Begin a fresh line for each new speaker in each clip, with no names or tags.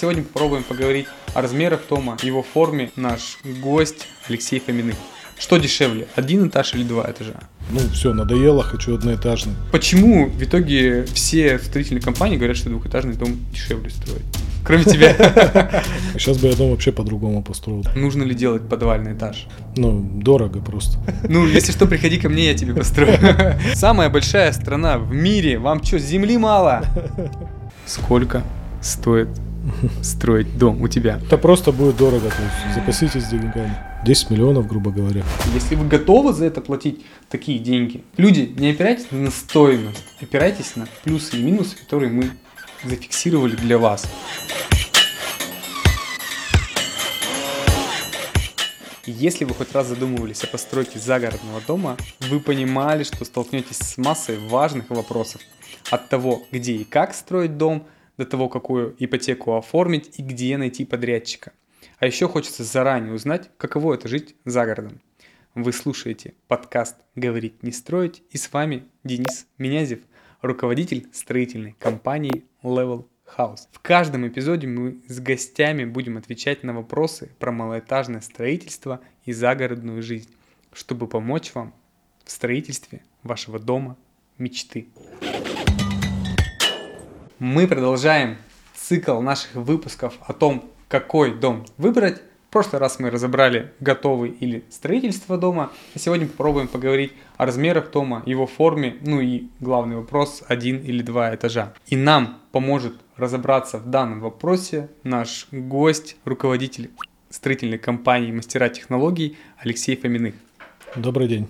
Сегодня попробуем поговорить о размерах дома, его форме. Наш гость Алексей Фоминых. Что дешевле, один этаж или два этажа?
Ну, все, надоело, хочу одноэтажный.
Почему в итоге все строительные компании говорят, что двухэтажный дом дешевле строить? Кроме тебя.
Сейчас бы я дом вообще по-другому построил.
Нужно ли делать подвальный этаж?
Ну, дорого просто.
Ну, если что, приходи ко мне, я тебе построю. Самая большая страна в мире. Вам что, земли мало? Сколько стоит строить дом у тебя?
Это просто будет дорого, то есть запаситесь деньгами. 10 миллионов, грубо говоря.
Если вы готовы за это платить такие деньги, люди, не опирайтесь на стоимость, опирайтесь на плюсы и минусы, которые мы зафиксировали для вас. Если вы хоть раз задумывались о постройке загородного дома, вы понимали, что столкнетесь с массой важных вопросов. От того, где и как строить дом, до того, какую ипотеку оформить и где найти подрядчика. А еще хочется заранее узнать, каково это жить за городом. Вы слушаете подкаст «Говорить не строить» и с вами Денис Менязев, руководитель строительной компании Level House. В каждом эпизоде мы с гостями будем отвечать на вопросы про малоэтажное строительство и загородную жизнь, чтобы помочь вам в строительстве вашего дома мечты. Мы продолжаем цикл наших выпусков о том, какой дом выбрать. В прошлый раз мы разобрали готовый или строительство дома, а сегодня попробуем поговорить о размерах дома, его форме, ну и главный вопрос, один или два этажа. И нам поможет разобраться в данном вопросе наш гость, руководитель строительной компании «Мастера технологий» Алексей Фоминых.
Добрый день.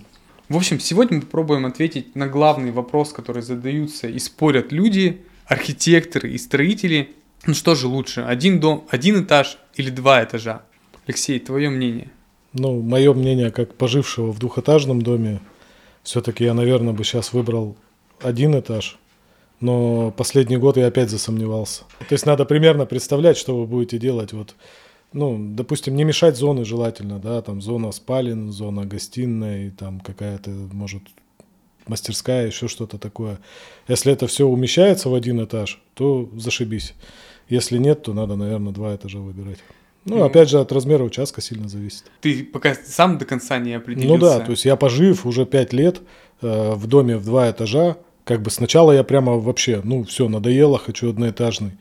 В общем, сегодня мы попробуем ответить на главный вопрос, который задаются и спорят люди, архитекторы и строители – ну что же лучше, один дом, один этаж или два этажа? Алексей, твое мнение?
Ну, мое мнение, как пожившего в двухэтажном доме, все-таки я, наверное, бы сейчас выбрал один этаж. Но последний год я опять засомневался. То есть надо примерно представлять, что вы будете делать. Вот, ну, допустим, не мешать зоны желательно, да, там зона спален, зона гостиная, там какая-то, может, мастерская, еще что-то такое. Если это все умещается в один этаж, то зашибись. Если нет, то надо, наверное, два этажа выбирать. Ну, ну, опять же, от размера участка сильно зависит.
Ты пока сам до конца не определился.
Ну да, то есть я пожив уже пять лет э, в доме в два этажа, как бы сначала я прямо вообще, ну все, надоело, хочу одноэтажный.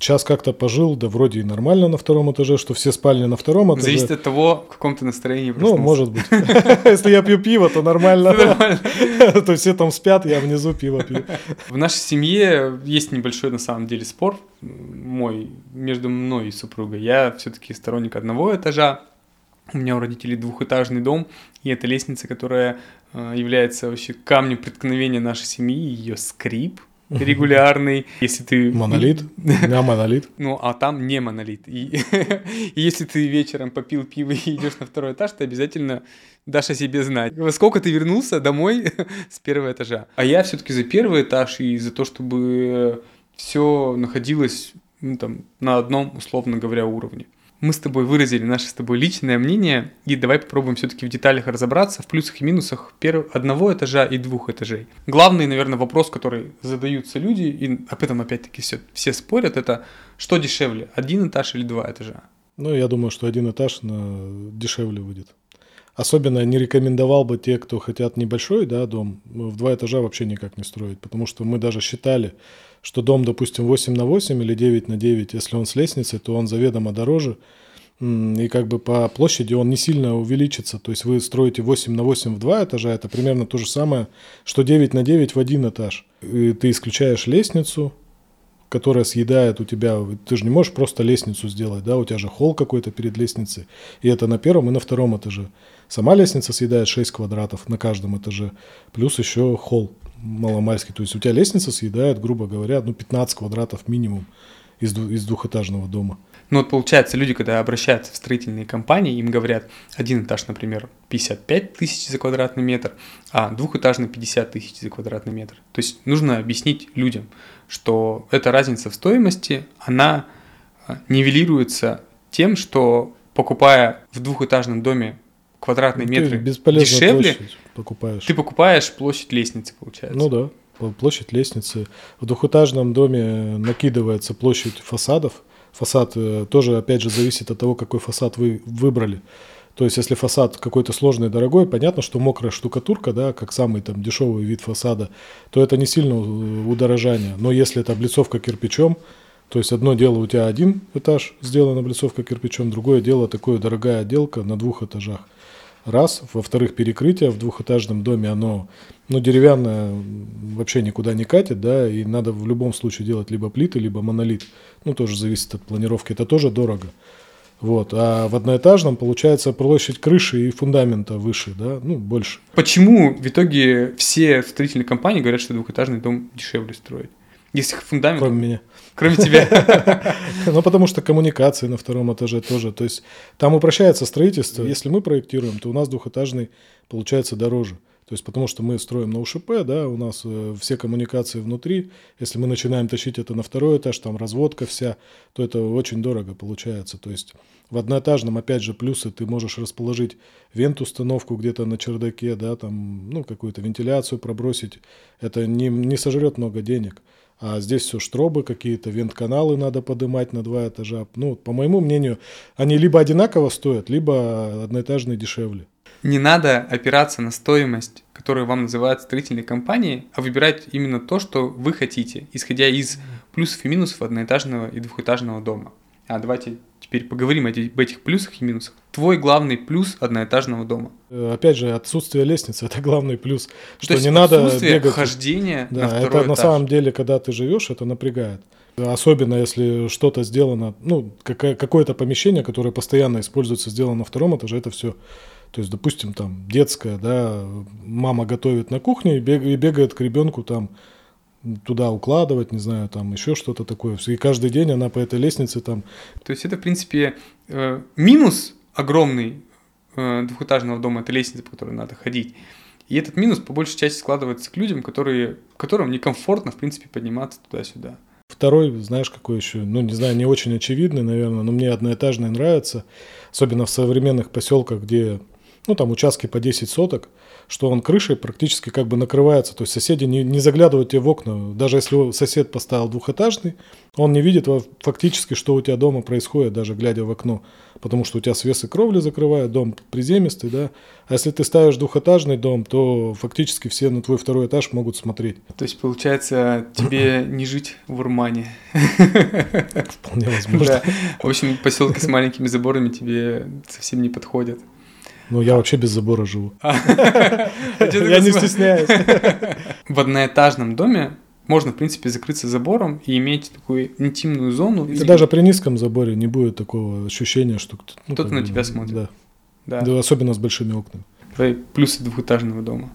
Сейчас как-то пожил, да вроде и нормально на втором этаже, что все спальни на втором этаже.
Зависит от того, в каком ты настроении
проснулся. Ну, может быть. Если я пью пиво, то нормально. То все там спят, я внизу пиво пью.
В нашей семье есть небольшой, на самом деле, спор мой между мной и супругой. Я все-таки сторонник одного этажа. У меня у родителей двухэтажный дом, и это лестница, которая э, является вообще камнем преткновения нашей семьи, ее скрип, регулярный. Если ты...
Монолит? Да, монолит.
Ну, а там не монолит. И, если ты вечером попил пиво и идешь на второй этаж, ты обязательно дашь о себе знать. Во сколько ты вернулся домой с первого этажа? А я все-таки за первый этаж и за то, чтобы все находилось ну, там, на одном, условно говоря, уровне мы с тобой выразили наше с тобой личное мнение, и давай попробуем все-таки в деталях разобраться, в плюсах и минусах первого, одного этажа и двух этажей. Главный, наверное, вопрос, который задаются люди, и об этом опять-таки все, все спорят, это что дешевле, один этаж или два этажа?
Ну, я думаю, что один этаж на... дешевле будет. Особенно не рекомендовал бы те, кто хотят небольшой да, дом, в два этажа вообще никак не строить, потому что мы даже считали, что дом, допустим, 8 на 8 или 9 на 9, если он с лестницей, то он заведомо дороже, и как бы по площади он не сильно увеличится. То есть вы строите 8 на 8 в два этажа, это примерно то же самое, что 9 на 9 в один этаж. И ты исключаешь лестницу, которая съедает у тебя, ты же не можешь просто лестницу сделать, да, у тебя же холл какой-то перед лестницей, и это на первом и на втором этаже. Сама лестница съедает 6 квадратов на каждом этаже, плюс еще холл маломальский. То есть у тебя лестница съедает, грубо говоря, ну 15 квадратов минимум из, из двухэтажного дома.
Ну вот получается, люди, когда обращаются в строительные компании, им говорят, один этаж, например, 55 тысяч за квадратный метр, а двухэтажный 50 тысяч за квадратный метр. То есть нужно объяснить людям, что эта разница в стоимости, она а, нивелируется тем, что покупая в двухэтажном доме квадратные ну, метры дешевле, покупаешь. ты покупаешь площадь лестницы, получается.
Ну да, площадь лестницы. В двухэтажном доме накидывается площадь фасадов, Фасад э, тоже, опять же, зависит от того, какой фасад вы выбрали. То есть, если фасад какой-то сложный, дорогой, понятно, что мокрая штукатурка, да, как самый там дешевый вид фасада, то это не сильно удорожание. Но если это облицовка кирпичом, то есть одно дело у тебя один этаж сделан облицовка кирпичом, другое дело такое дорогая отделка на двух этажах. Раз. Во-вторых, перекрытие в двухэтажном доме, оно ну, деревянное вообще никуда не катит, да, и надо в любом случае делать либо плиты, либо монолит. Ну, тоже зависит от планировки, это тоже дорого. Вот. А в одноэтажном получается площадь крыши и фундамента выше, да, ну, больше.
Почему в итоге все строительные компании говорят, что двухэтажный дом дешевле строить? Если фундамент...
Кроме меня.
Кроме тебя.
Ну, потому что коммуникации на втором этаже тоже. То есть там упрощается строительство. Если мы проектируем, то у нас двухэтажный получается дороже. То есть потому что мы строим на УШП, да, у нас э, все коммуникации внутри. Если мы начинаем тащить это на второй этаж, там разводка вся, то это очень дорого получается. То есть в одноэтажном, опять же, плюсы ты можешь расположить вент-установку где-то на чердаке, да, там, ну, какую-то вентиляцию пробросить. Это не, не сожрет много денег. А здесь все штробы какие-то, вент-каналы надо поднимать на два этажа. Ну, по моему мнению, они либо одинаково стоят, либо одноэтажные дешевле.
Не надо опираться на стоимость, которую вам называют строительной компанией, а выбирать именно то, что вы хотите, исходя из плюсов и минусов одноэтажного и двухэтажного дома. А давайте теперь поговорим об этих плюсах и минусах. Твой главный плюс одноэтажного дома.
Э, опять же, отсутствие лестницы это главный плюс. То
что есть не надо бегать. хождение
да, на это этаж. на самом деле, когда ты живешь, это напрягает. Особенно если что-то сделано, ну, какое-то помещение, которое постоянно используется, сделано на втором этаже, это все то есть, допустим, там детская, да, мама готовит на кухне и бегает к ребенку там туда укладывать, не знаю, там еще что-то такое. И каждый день она по этой лестнице там...
То есть это, в принципе, э, минус огромный э, двухэтажного дома, это лестница, по которой надо ходить. И этот минус по большей части складывается к людям, которые, которым некомфортно, в принципе, подниматься туда-сюда.
Второй, знаешь, какой еще, ну, не знаю, не очень очевидный, наверное, но мне одноэтажный нравится, особенно в современных поселках, где ну там участки по 10 соток, что он крышей практически как бы накрывается, то есть соседи не, не заглядывают тебе в окна, даже если сосед поставил двухэтажный, он не видит фактически, что у тебя дома происходит, даже глядя в окно, потому что у тебя свесы кровли закрывают, дом приземистый, да, а если ты ставишь двухэтажный дом, то фактически все на твой второй этаж могут смотреть.
То есть, получается, тебе не жить в Урмане.
Вполне возможно.
В общем, поселки с маленькими заборами тебе совсем не подходят.
Ну, я вообще без забора живу. Я не стесняюсь.
В одноэтажном доме можно, в принципе, закрыться забором и иметь такую интимную зону.
И даже при низком заборе не будет такого ощущения, что
ну, кто-то на тебя смотрит.
Да. Да. да. Особенно с большими окнами.
Твои плюсы двухэтажного дома.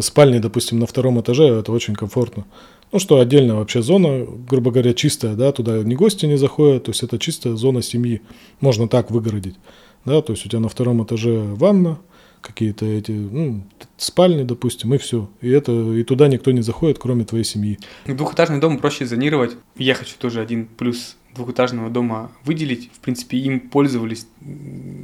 Спальни, допустим, на втором этаже это очень комфортно. Ну что, отдельно вообще зона, грубо говоря, чистая, да, туда ни гости не заходят, то есть это чистая зона семьи. Можно так выгородить да, то есть у тебя на втором этаже ванна, какие-то эти, ну, спальни, допустим, и все. И это, и туда никто не заходит, кроме твоей семьи.
Двухэтажный дом проще зонировать. Я хочу тоже один плюс двухэтажного дома выделить. В принципе, им пользовались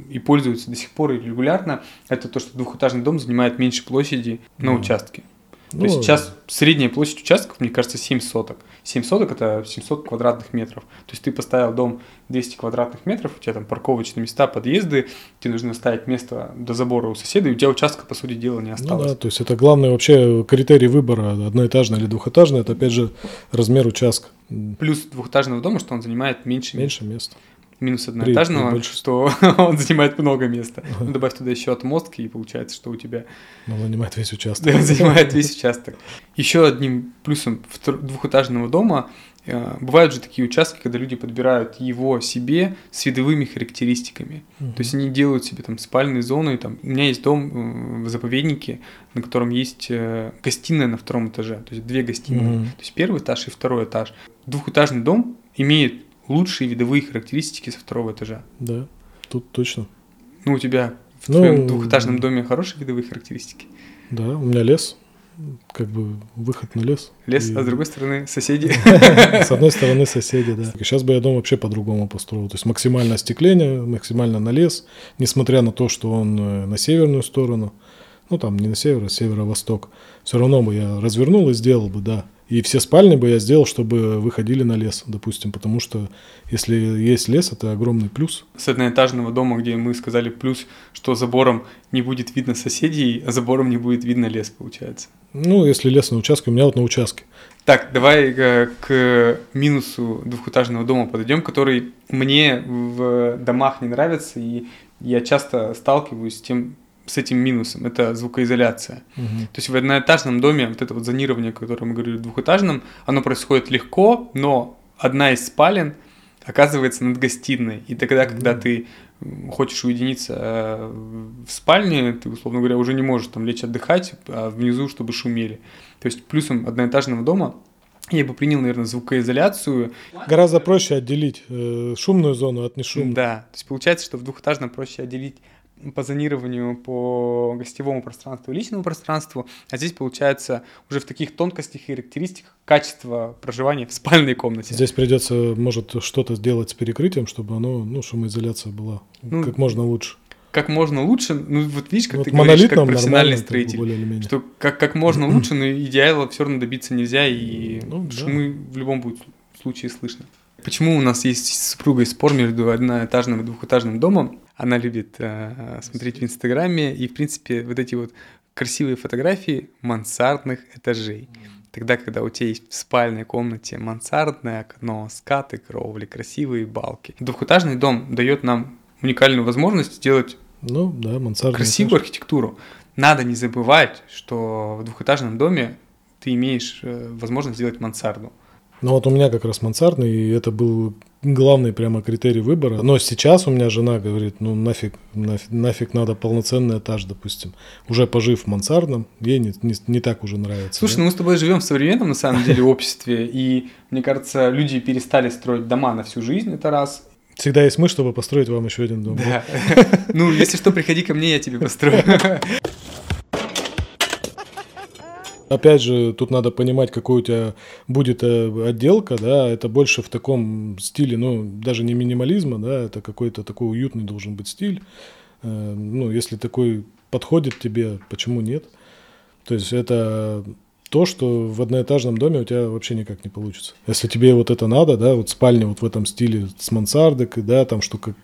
и пользуются до сих пор и регулярно. Это то, что двухэтажный дом занимает меньше площади на участке. То ну, есть сейчас средняя площадь участков, мне кажется, 7 соток. 7 соток – это 700 квадратных метров. То есть ты поставил дом 200 квадратных метров, у тебя там парковочные места, подъезды, тебе нужно оставить место до забора у соседа, и у тебя участка, по сути дела, не осталось. Ну да,
то есть это главный вообще критерий выбора, одноэтажный или двухэтажный, это опять же размер участка.
Плюс двухэтажного дома, что он занимает меньше,
меньше места
минус одноэтажного, При, что он занимает много места. Ну, добавь туда еще отмостки, и получается, что у тебя...
Он занимает весь участок.
Да, занимает весь участок. Еще одним плюсом двухэтажного дома э, бывают же такие участки, когда люди подбирают его себе с видовыми характеристиками. Угу. То есть они делают себе там спальные зоны. Там. У меня есть дом э, в заповеднике, на котором есть э, гостиная на втором этаже. То есть две гостиные. Угу. То есть первый этаж и второй этаж. Двухэтажный дом имеет лучшие видовые характеристики со второго этажа.
Да, тут точно.
Ну, у тебя в ну, твоем двухэтажном доме хорошие видовые характеристики?
Да, у меня лес, как бы выход на лес.
Лес, и... а с другой стороны соседи.
С одной стороны соседи, да. Сейчас бы я дом вообще по-другому построил. То есть максимальное остекление, максимально на лес, несмотря на то, что он э, на северную сторону, ну там не на север, а северо-восток. Все равно бы я развернул и сделал бы, да. И все спальни бы я сделал, чтобы выходили на лес, допустим, потому что если есть лес, это огромный плюс.
С одноэтажного дома, где мы сказали плюс, что забором не будет видно соседей, а забором не будет видно лес, получается.
Ну, если лес на участке, у меня вот на участке.
Так, давай э, к минусу двухэтажного дома подойдем, который мне в домах не нравится, и я часто сталкиваюсь с тем, с этим минусом, это звукоизоляция.
Угу.
То есть в одноэтажном доме вот это вот зонирование, о котором мы говорили, в двухэтажном, оно происходит легко, но одна из спален оказывается над гостиной. И тогда, когда ты хочешь уединиться э, в спальне, ты, условно говоря, уже не можешь там лечь отдыхать, а внизу, чтобы шумели. То есть плюсом одноэтажного дома я бы принял, наверное, звукоизоляцию.
Гораздо проще отделить э, шумную зону от нешумной.
Да, то есть получается, что в двухэтажном проще отделить по зонированию по гостевому пространству и личному пространству, а здесь получается уже в таких тонкостях и характеристиках качество проживания в спальной комнате.
Здесь придется, может, что-то сделать с перекрытием, чтобы оно, ну, шумоизоляция была ну, как можно лучше.
Как можно лучше, ну вот видишь, как вот ты говоришь, как профессиональный строитель, что как, как можно лучше, но идеала все равно добиться нельзя, и ну, шумы да. в любом будет случае слышно. Почему у нас есть с супругой спор между одноэтажным и двухэтажным домом? Она любит э, смотреть в Инстаграме и, в принципе, вот эти вот красивые фотографии мансардных этажей. Тогда, когда у тебя есть в спальной комнате мансардное окно, скаты, кровли, красивые балки. Двухэтажный дом дает нам уникальную возможность сделать
ну, да,
красивую этаж. архитектуру. Надо не забывать, что в двухэтажном доме ты имеешь э, возможность сделать мансарду.
Ну вот у меня как раз мансардный, и это был главный прямо критерий выбора. Но сейчас у меня жена говорит, ну нафиг, нафиг, нафиг надо полноценный этаж, допустим. Уже пожив в мансардном, ей не, не, не так уже нравится.
Слушай, да? ну мы с тобой живем в современном, на самом деле, обществе, и мне кажется, люди перестали строить дома на всю жизнь, это раз.
Всегда есть мы, чтобы построить вам еще один дом.
Да. Ну, если что, приходи ко мне, я тебе построю.
Опять же, тут надо понимать, какой у тебя будет э, отделка, да, это больше в таком стиле, ну, даже не минимализма, да, это какой-то такой уютный должен быть стиль. Э, ну, если такой подходит тебе, почему нет? То есть это то, что в одноэтажном доме у тебя вообще никак не получится. Если тебе вот это надо, да, вот спальня вот в этом стиле с мансардой, да, там штука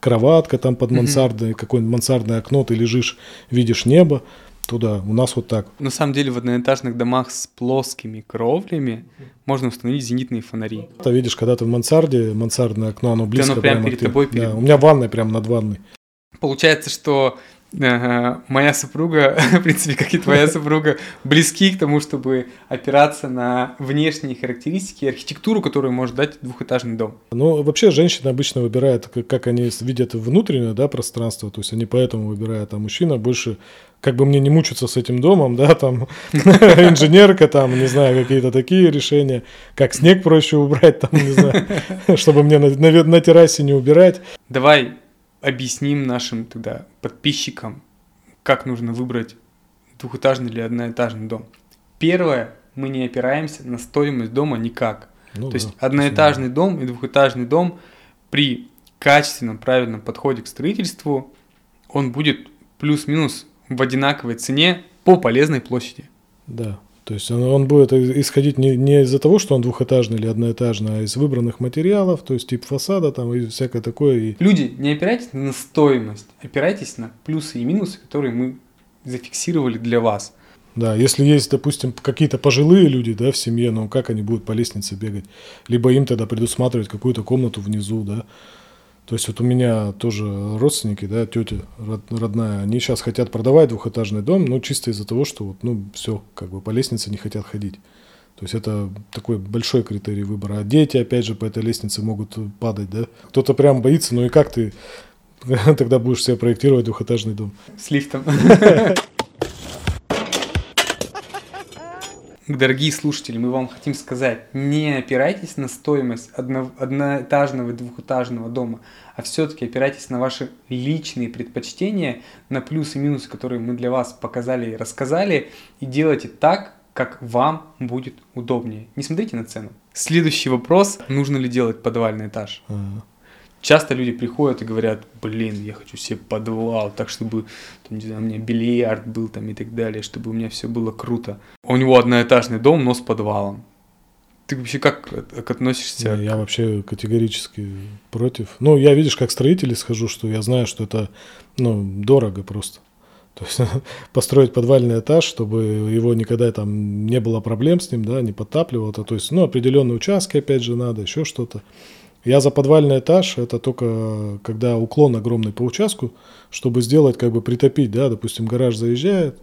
кроватка там под мансардой, mm-hmm. какое-нибудь мансардное окно, ты лежишь, видишь небо, туда. У нас вот так.
На самом деле в одноэтажных домах с плоскими кровлями можно установить зенитные фонари.
Ты видишь, когда ты в мансарде, мансардное окно, оно близко.
оно прямо, перед тобой. Перед...
Да, у меня ванная прямо над ванной.
Получается, что моя супруга, в принципе, как и твоя супруга, близки к тому, чтобы опираться на внешние характеристики и архитектуру, которую может дать двухэтажный дом.
Ну, вообще, женщины обычно выбирают, как они видят внутреннее да, пространство, то есть они поэтому выбирают, а мужчина больше как бы мне не мучиться с этим домом, да, там инженерка, там, не знаю, какие-то такие решения, как снег проще убрать, там, не знаю, чтобы мне на, на, на террасе не убирать.
Давай объясним нашим тогда подписчикам, как нужно выбрать двухэтажный или одноэтажный дом. Первое, мы не опираемся на стоимость дома никак. Ну, То да, есть одноэтажный да. дом и двухэтажный дом при качественном, правильном подходе к строительству, он будет плюс-минус в одинаковой цене по полезной площади.
Да. То есть он, он будет исходить не, не из-за того, что он двухэтажный или одноэтажный, а из выбранных материалов, то есть тип фасада там и всякое такое. И...
Люди, не опирайтесь на стоимость, опирайтесь на плюсы и минусы, которые мы зафиксировали для вас.
Да, если есть, допустим, какие-то пожилые люди да, в семье, ну как они будут по лестнице бегать? Либо им тогда предусматривать какую-то комнату внизу, да. То есть вот у меня тоже родственники, да, тетя родная, они сейчас хотят продавать двухэтажный дом, но чисто из-за того, что вот, ну, все, как бы по лестнице не хотят ходить. То есть это такой большой критерий выбора. А дети, опять же, по этой лестнице могут падать, да. Кто-то прям боится, ну и как ты тогда будешь себе проектировать двухэтажный дом?
С лифтом. Дорогие слушатели, мы вам хотим сказать, не опирайтесь на стоимость одно, одноэтажного и двухэтажного дома, а все-таки опирайтесь на ваши личные предпочтения, на плюсы и минусы, которые мы для вас показали и рассказали, и делайте так, как вам будет удобнее. Не смотрите на цену. Следующий вопрос, нужно ли делать подвальный этаж? Uh-huh. Часто люди приходят и говорят, блин, я хочу себе подвал, так чтобы, там, не знаю, у меня бильярд был там и так далее, чтобы у меня все было круто. У него одноэтажный дом, но с подвалом. Ты вообще как к- относишься?
Не, Я вообще категорически против. Ну, я, видишь, как строитель схожу, что я знаю, что это, ну, дорого просто. То есть построить подвальный этаж, чтобы его никогда там не было проблем с ним, да, не подтапливало. То есть, ну, определенные участки, опять же, надо, еще что-то. Я за подвальный этаж, это только когда уклон огромный по участку, чтобы сделать, как бы притопить, да, допустим, гараж заезжает,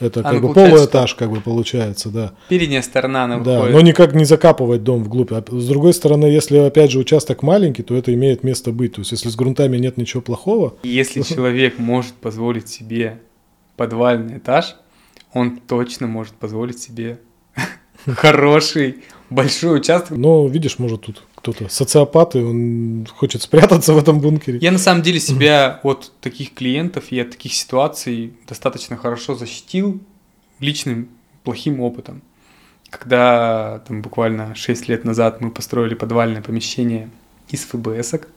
это
А,
как
ну,
бы полуэтаж, как бы получается, да.
Передняя сторона, она
Да,
выходит.
но никак не закапывать дом вглубь. А с другой стороны, если опять же участок маленький, то это имеет место быть. То есть, если с грунтами нет ничего плохого,
Если человек может позволить себе подвальный этаж, он точно может позволить себе хороший большой участок.
но видишь, может тут кто-то социопат, и он хочет спрятаться в этом бункере.
Я на самом деле себя от таких клиентов и от таких ситуаций достаточно хорошо защитил личным плохим опытом. Когда там буквально 6 лет назад мы построили подвальное помещение из ФБСок,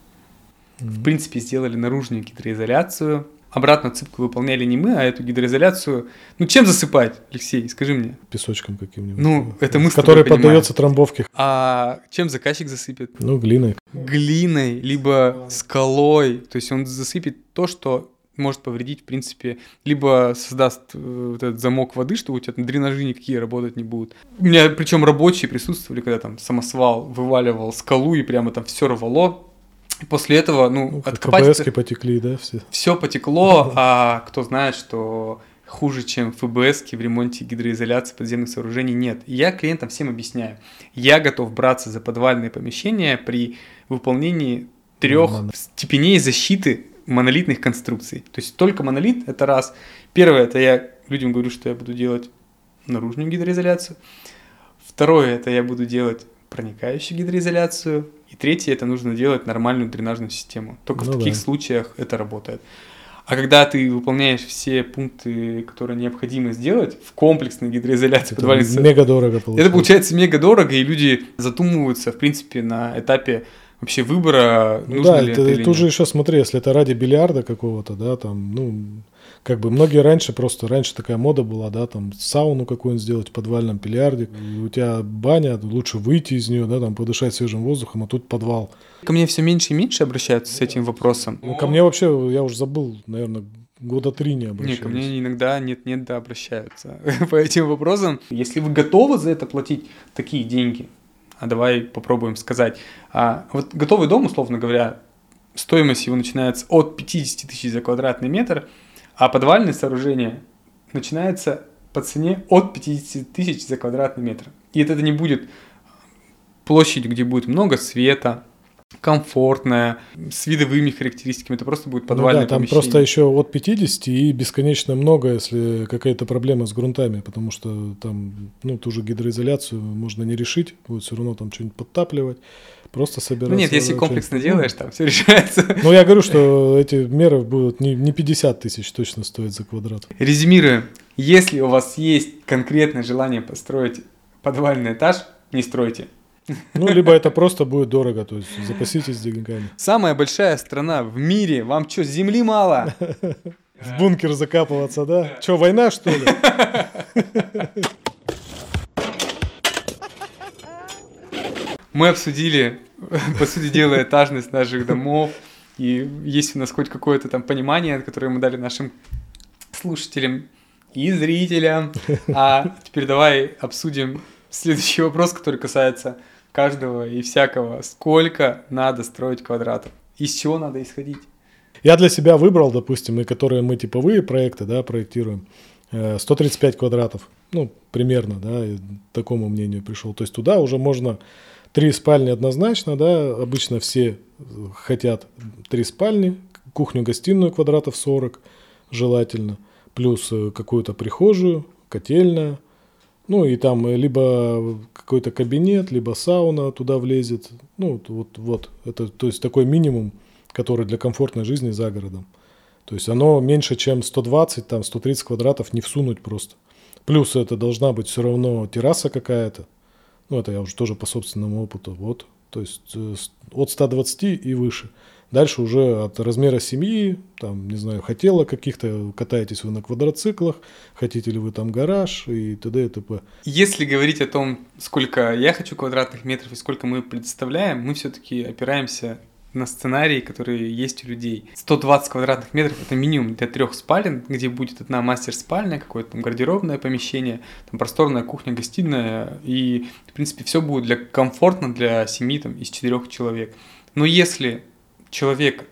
в принципе, сделали наружную гидроизоляцию. Обратно цыпку выполняли не мы, а эту гидроизоляцию. Ну, чем засыпать, Алексей, скажи мне?
Песочком каким-нибудь.
Ну, это мы
Который поддается трамбовке.
А чем заказчик засыпет?
Ну, глиной.
глиной, либо скалой. То есть он засыпет то, что может повредить, в принципе, либо создаст э, вот этот замок воды, что у тебя там дренажи никакие работать не будут. У меня причем рабочие присутствовали, когда там самосвал вываливал скалу и прямо там все рвало. После этого, ну,
Ну,
откопать
КПСки потекли, да, все.
все потекло, а кто знает, что хуже, чем ФБСки в ремонте гидроизоляции подземных сооружений нет. И я клиентам всем объясняю. Я готов браться за подвальные помещения при выполнении трех степеней защиты монолитных конструкций. То есть только монолит это раз. Первое это я людям говорю, что я буду делать наружную гидроизоляцию. Второе это я буду делать проникающую гидроизоляцию. И третье это нужно делать нормальную дренажную систему. Только
Ну
в таких
да.
случаях это работает. А когда ты выполняешь все пункты, которые необходимо сделать в комплексной гидроизоляции
Это
подвальной
мега дорого получается.
это получается мега дорого, и люди задумываются, в принципе, на этапе вообще выбора,
Ну
нужно
да,
ли
это,
это или
тут же
нет.
еще смотри, если это ради бильярда какого-то, да, там, ну, как бы многие раньше просто, раньше такая мода была, да, там, сауну какую-нибудь сделать в подвальном бильярде, у тебя баня, лучше выйти из нее, да, там, подышать свежим воздухом, а тут подвал.
Ко мне все меньше и меньше обращаются с этим вопросом.
Ну, ко мне вообще, я уже забыл, наверное, года три не
Не,
обращались.
ко мне иногда нет-нет, да, обращаются по этим вопросам. Если вы готовы за это платить такие деньги, а давай попробуем сказать, а, вот готовый дом, условно говоря, стоимость его начинается от 50 тысяч за квадратный метр, а подвальное сооружение начинается по цене от 50 тысяч за квадратный метр. И это не будет площадь, где будет много света, комфортная, с видовыми характеристиками. Это просто будет
Ну
подвальное
да, там
помещение.
просто еще от 50 и бесконечно много, если какая-то проблема с грунтами, потому что там, ну, ту же гидроизоляцию можно не решить, будет все равно там что-нибудь подтапливать, просто собираться.
Ну нет, если комплексно
Ну,
делаешь, там все решается.
Ну, я говорю, что эти меры будут не, не 50 тысяч точно стоить за квадрат.
Резюмируем. Если у вас есть конкретное желание построить подвальный этаж, не стройте.
Ну, либо это просто будет дорого, то есть запаситесь деньгами.
Самая большая страна в мире. Вам что, земли мало?
В бункер закапываться, да? Че, война, что ли?
Мы обсудили, по сути дела, этажность наших домов. И есть у нас хоть какое-то там понимание, которое мы дали нашим слушателям и зрителям. А теперь давай обсудим следующий вопрос, который касается каждого и всякого. Сколько надо строить квадратов? Из чего надо исходить?
Я для себя выбрал, допустим, и которые мы типовые проекты, да, проектируем, э, 135 квадратов, ну, примерно, да, и такому мнению пришел. То есть туда уже можно три спальни однозначно, да, обычно все э, хотят три спальни, кухню-гостиную квадратов 40 желательно, плюс э, какую-то прихожую, котельная, ну и там э, либо какой-то кабинет, либо сауна туда влезет, ну вот, вот, это, то есть такой минимум, который для комфортной жизни за городом. То есть оно меньше, чем 120, там 130 квадратов не всунуть просто. Плюс это должна быть все равно терраса какая-то. Ну, это я уже тоже по собственному опыту. Вот. То есть э, от 120 и выше. Дальше уже от размера семьи, там, не знаю, хотела каких-то, катаетесь вы на квадроциклах, хотите ли вы там гараж и т.д. и т.п.
Если говорить о том, сколько я хочу квадратных метров и сколько мы представляем, мы все-таки опираемся на сценарии, которые есть у людей. 120 квадратных метров – это минимум для трех спален, где будет одна мастер-спальня, какое-то там гардеробное помещение, там просторная кухня, гостиная, и, в принципе, все будет для комфортно для семьи там, из четырех человек. Но если человек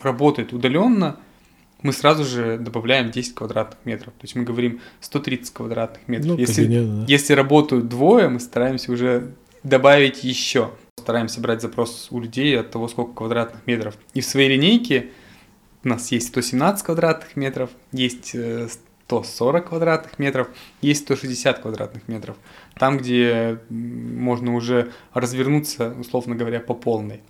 работает удаленно, мы сразу же добавляем 10 квадратных метров. То есть мы говорим 130 квадратных метров.
Ну,
если,
кабинет, да.
если работают двое, мы стараемся уже добавить еще. Стараемся брать запрос у людей от того, сколько квадратных метров. И в своей линейке у нас есть 117 квадратных метров, есть э, 140 квадратных метров, есть 160 квадратных метров. Там, где можно уже развернуться, условно говоря, по полной.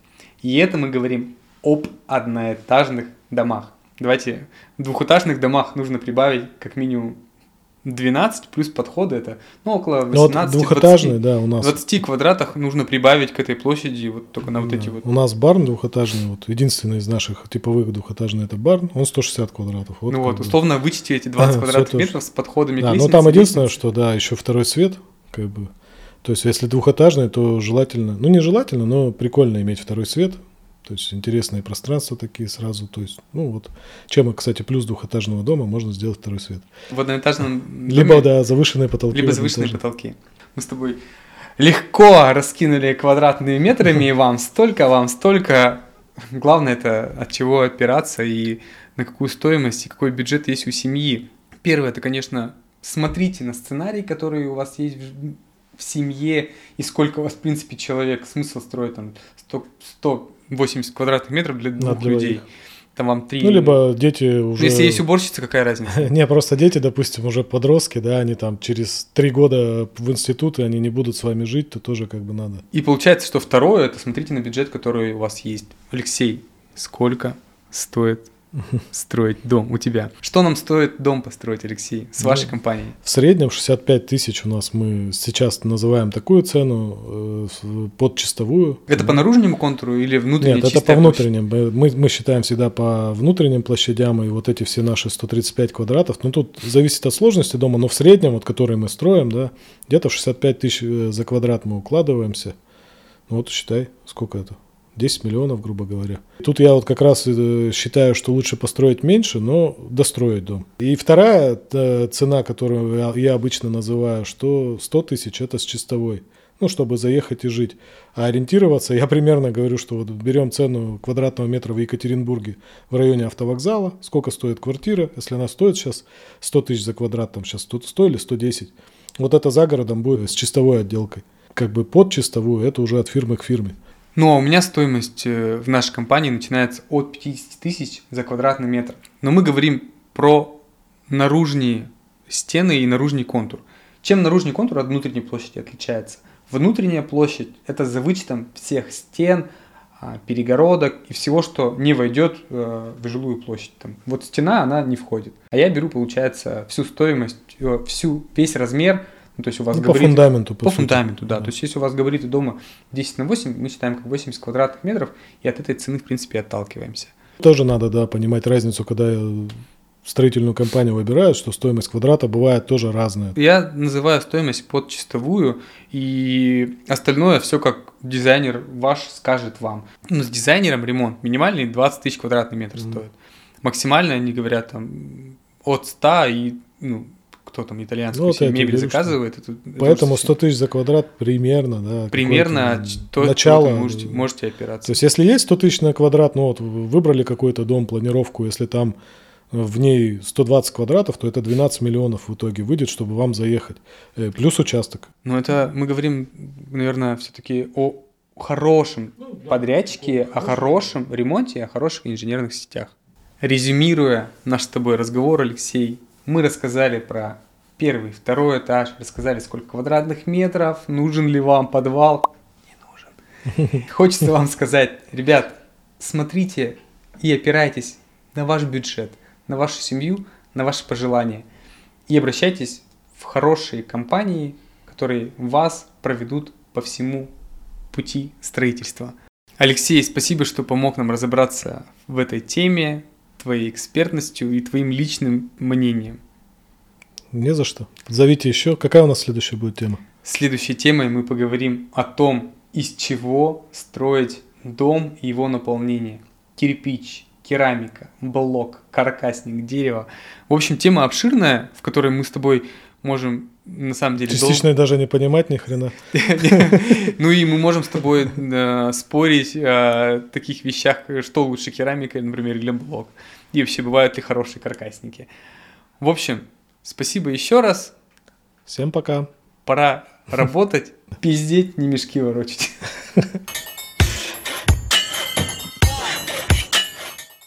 И это мы говорим об одноэтажных домах. Давайте в двухэтажных домах нужно прибавить как минимум 12 плюс подходы это ну, около
Ну, вот
18
двухэтажный, да, у нас.
20 квадратах нужно прибавить к этой площади вот только на вот
Да.
эти вот.
У нас барн двухэтажный, вот единственный из наших типовых двухэтажный это барн, он 160 квадратов.
ну
как
вот, условно вычтите эти 20
Ага, всё
квадратных
тоже.
метров с подходами
Да,
к
но
лестнице.
там единственное, что да, еще второй свет, как бы. То есть, если двухэтажный, то желательно, ну не желательно, но прикольно иметь второй свет. То есть интересные пространства такие сразу. То есть, ну вот, чем, кстати, плюс двухэтажного дома можно сделать второй свет.
В одноэтажном
Либо,
доме,
да, завышенные потолки.
либо завышенные потолки. Мы с тобой легко раскинули квадратными метрами, и вам столько, вам столько. Главное это от чего опираться и на какую стоимость и какой бюджет есть у семьи. Первое, это, конечно, смотрите на сценарий, который у вас есть в семье, и сколько у вас, в принципе, человек. Смысл строить там 100, 180 квадратных метров для двух
двоих.
людей. Там вам три...
Ну, либо дети уже...
Если есть уборщица, какая разница?
Не, просто дети, допустим, уже подростки, да, они там через три года в институт, и они не будут с вами жить, то тоже как бы надо.
И получается, что второе, это смотрите на бюджет, который у вас есть. Алексей, сколько стоит строить дом у тебя? Что нам стоит дом построить, Алексей, с
Ну,
вашей компанией?
В среднем 65 тысяч у нас мы сейчас называем такую цену э, под чистовую.
Это по наружному контуру или внутренняя
Нет, это по
площадь?
внутренним. Мы, мы- мы считаем всегда по внутренним площадям, и вот эти все наши 135 квадратов. Ну, тут зависит от сложности дома, но в среднем, вот который мы строим, да, где-то в 65 тысяч э, за квадрат мы укладываемся. Ну, вот считай, сколько это? 10 миллионов, грубо говоря. Тут я вот как раз э, считаю, что лучше построить меньше, но достроить дом. И вторая э, цена, которую я, обычно называю, что 100 тысяч это с чистовой. Ну, чтобы заехать и жить. А ориентироваться, я примерно говорю, что вот берем цену квадратного метра в Екатеринбурге в районе автовокзала, сколько стоит квартира, если она стоит сейчас 100 тысяч за квадрат, там сейчас тут 100 или 110. Вот это за городом будет с чистовой отделкой. Как бы под чистовую, это уже от фирмы к фирме.
Но у меня стоимость э, в нашей компании начинается от 50 тысяч за квадратный метр. Но мы говорим про наружные стены и наружный контур. Чем наружный контур от внутренней площади отличается? Внутренняя площадь – это за вычетом всех стен, а, перегородок и всего, что не войдет э, в жилую площадь. Там. Вот стена, она не входит. А я беру, получается, всю стоимость, э, всю, весь размер, ну, то есть у вас
Ну, по
габариты-
фундаменту.
по
сути.
фундаменту, да.
Да.
То есть, если у вас габариты дома 10 на 8, мы считаем как 80 квадратных метров, и от этой цены, в принципе, отталкиваемся.
Тоже надо, да, понимать разницу, когда строительную компанию выбирают, что стоимость квадрата бывает тоже разная.
Я называю стоимость под чистовую, и остальное все как дизайнер ваш скажет вам. Ну, с дизайнером ремонт минимальный 20 тысяч квадратный метр
Мгм.
стоит. Максимально они говорят там от 100 и, ну, кто там итальянскую
Ну, вот
себе мебель
говорю, что
заказывает. это- это
Поэтому
уж
100 тысяч за квадрат примерно, да.
примерно то,
начало.
вы можете, можете опираться.
То есть, если есть 100 тысяч на квадрат, ну вот вы выбрали какой-то дом, планировку, если там э, в ней 120 квадратов, то это 12 миллионов в итоге выйдет, чтобы вам заехать. Э, Плюс участок.
Но это мы говорим, наверное, все-таки о хорошем подрядчике, о хорошем ремонте, о хороших инженерных сетях. Резюмируя наш с тобой разговор, Алексей, мы рассказали про первый, второй этаж, рассказали, сколько квадратных метров, нужен ли вам подвал. Не нужен. Хочется вам сказать, ребят, смотрите и опирайтесь на ваш бюджет, на вашу семью, на ваши пожелания. И обращайтесь в хорошие компании, которые вас проведут по всему пути строительства. Алексей, спасибо, что помог нам разобраться в этой теме, твоей экспертностью и твоим личным мнением.
Не за что. Зовите еще. Какая у нас следующая будет тема?
Следующей темой мы поговорим о том, из чего строить дом и его наполнение. Кирпич, керамика, блок, каркасник, дерево. В общем, тема обширная, в которой мы с тобой можем на самом деле...
Частично дол... даже не понимать ни хрена.
Ну и мы можем с тобой спорить о таких вещах, что лучше керамика, например, или блок. И вообще бывают ли хорошие каркасники. В общем, спасибо еще раз.
Всем пока.
Пора работать, пиздеть, не мешки ворочать.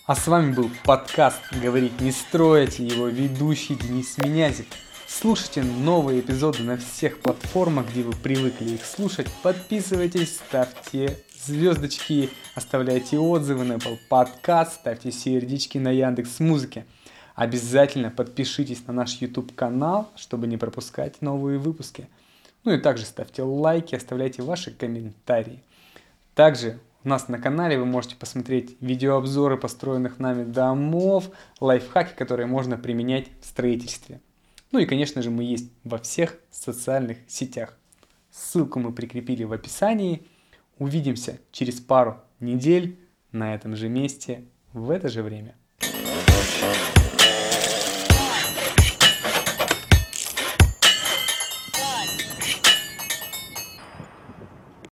А с вами был подкаст «Говорить не строить» его ведущий Денис Менязев. Слушайте новые эпизоды на всех платформах, где вы привыкли их слушать. Подписывайтесь, ставьте звездочки, оставляйте отзывы на Apple Podcast, ставьте сердечки на Яндекс Музыке. Обязательно подпишитесь на наш YouTube канал, чтобы не пропускать новые выпуски. Ну и также ставьте лайки, оставляйте ваши комментарии. Также у нас на канале вы можете посмотреть видеообзоры построенных нами домов, лайфхаки, которые можно применять в строительстве. Ну и, конечно же, мы есть во всех социальных сетях. Ссылку мы прикрепили в описании. Увидимся через пару недель на этом же месте в это же время.